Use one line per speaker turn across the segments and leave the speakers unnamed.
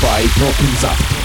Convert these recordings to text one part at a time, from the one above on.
by Broken Zap.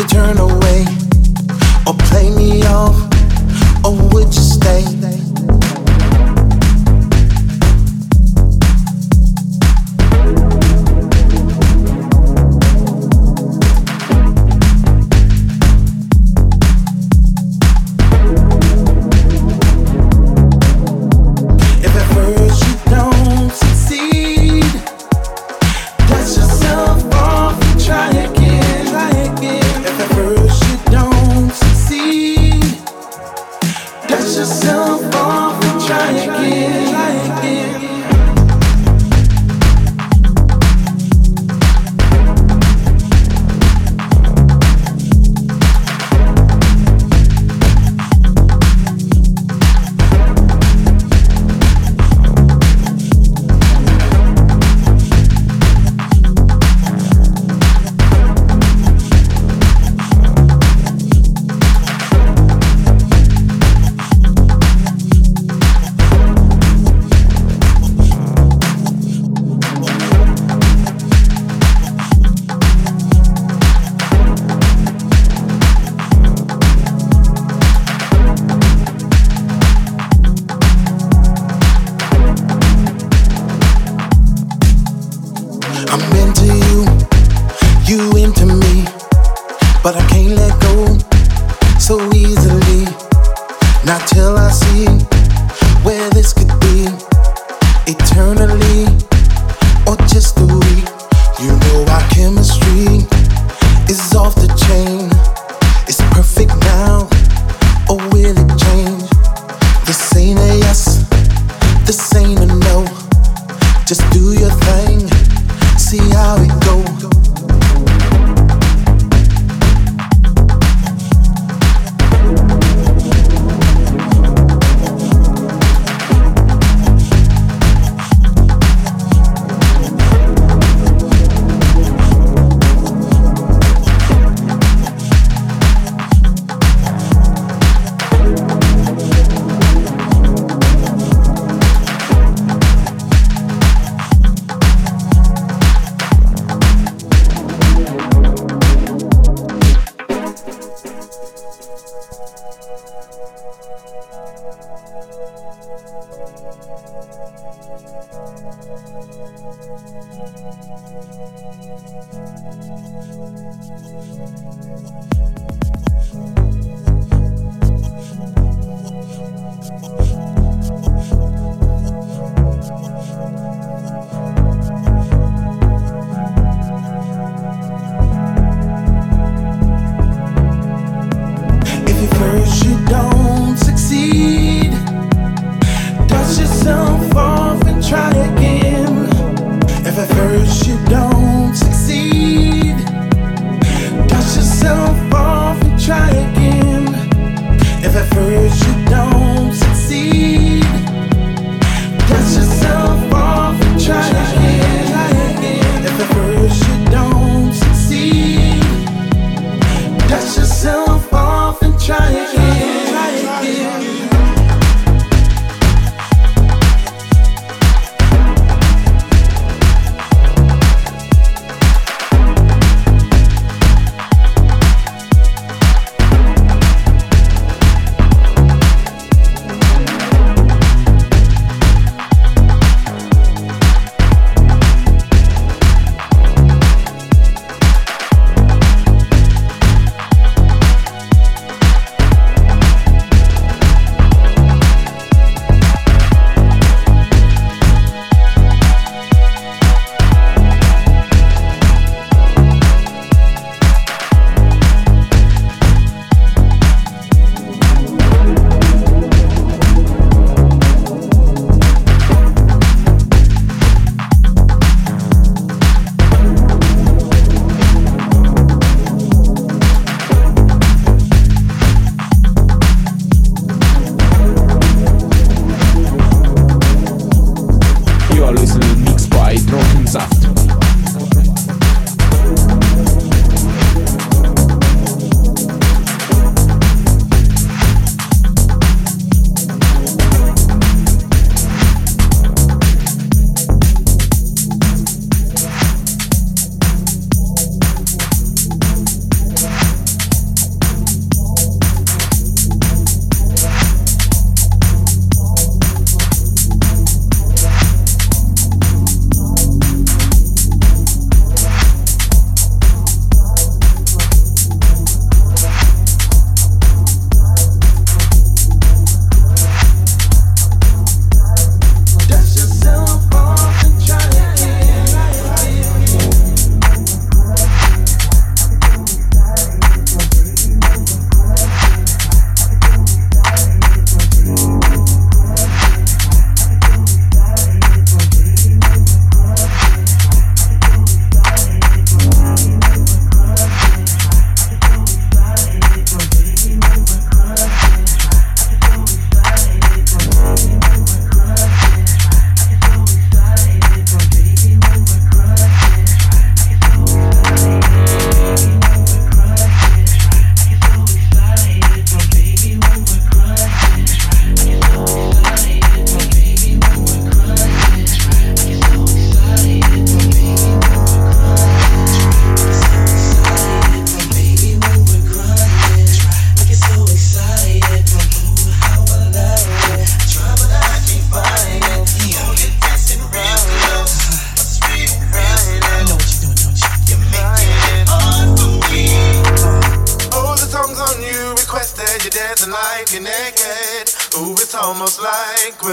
you turn away or play me off?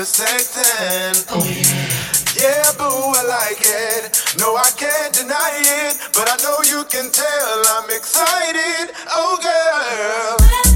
Like. Oh, yeah. yeah, boo, I like it. No, I can't deny it, but I know you can tell I'm excited. Oh, girl.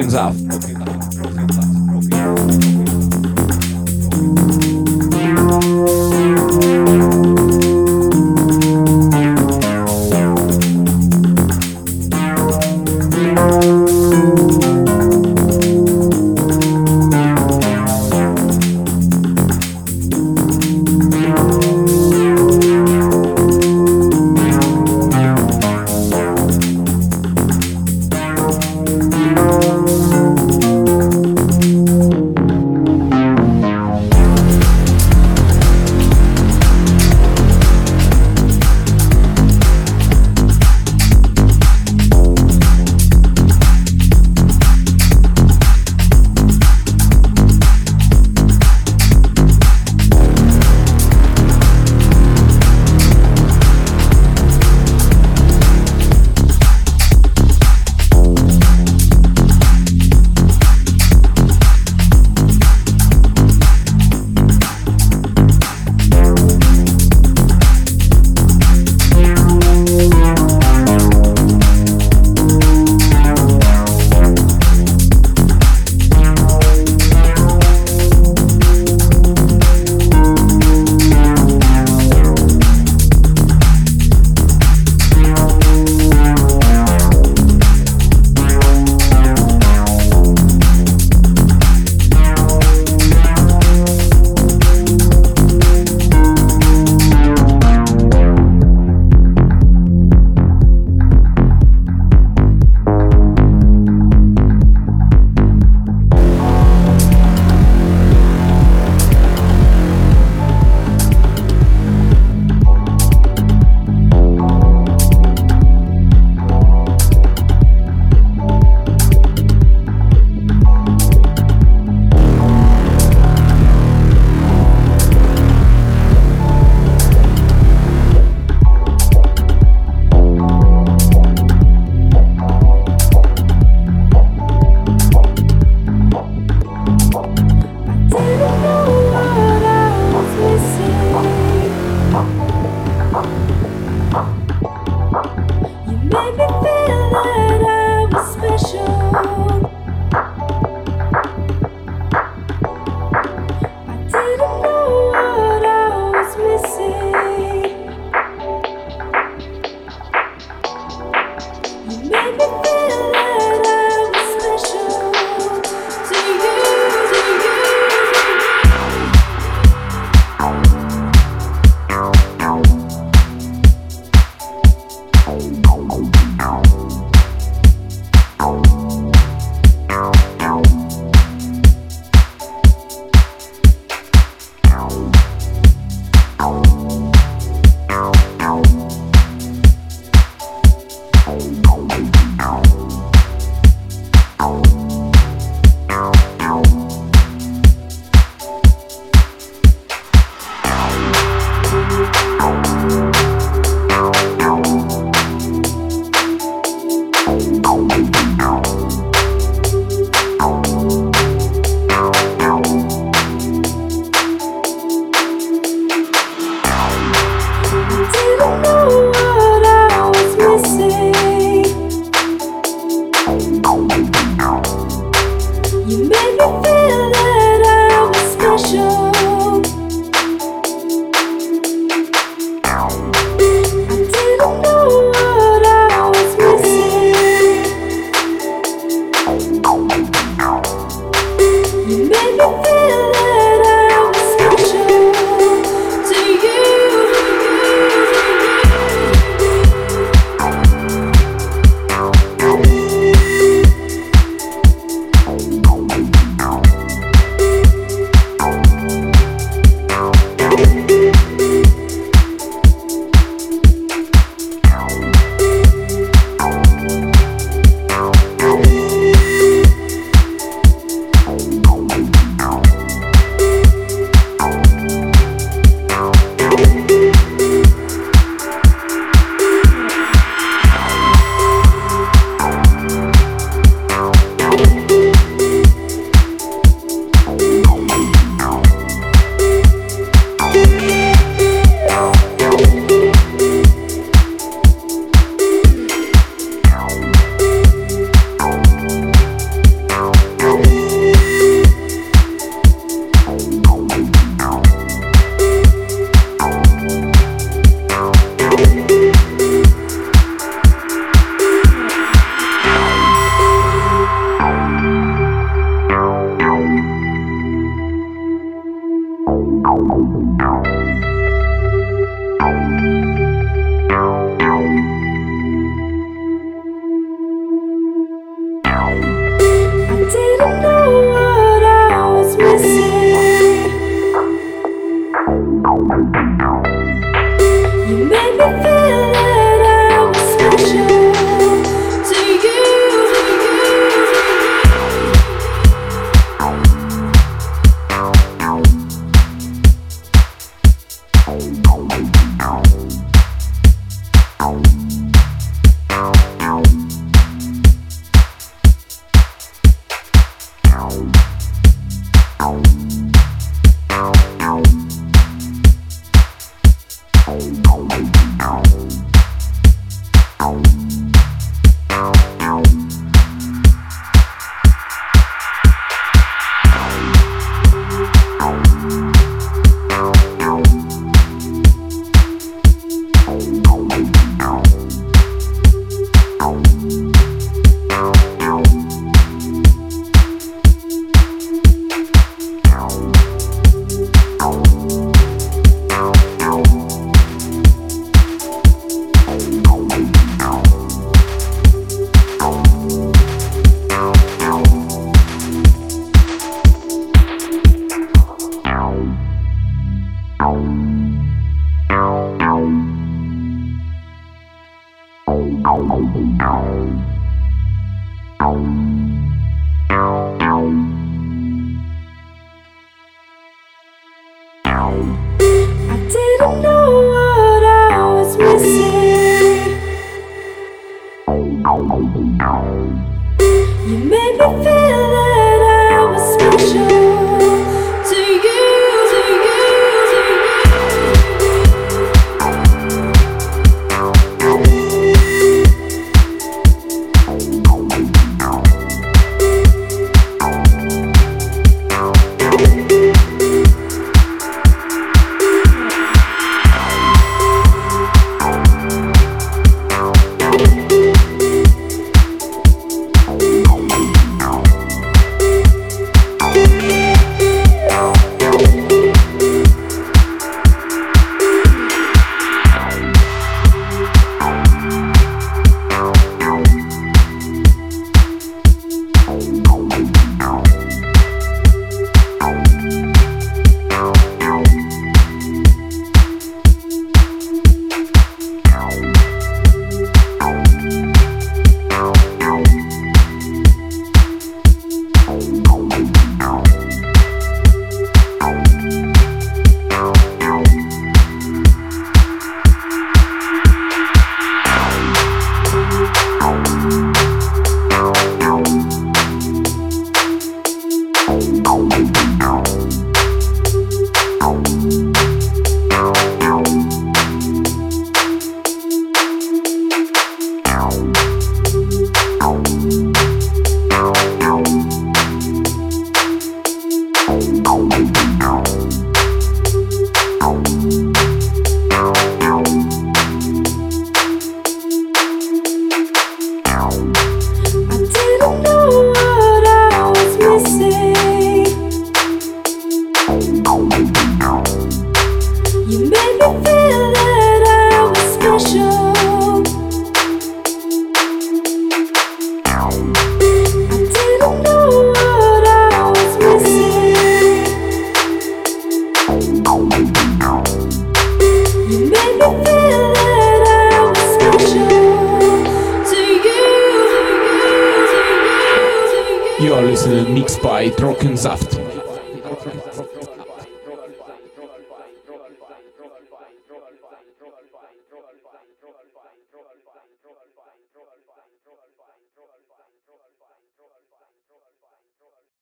Tokens Up.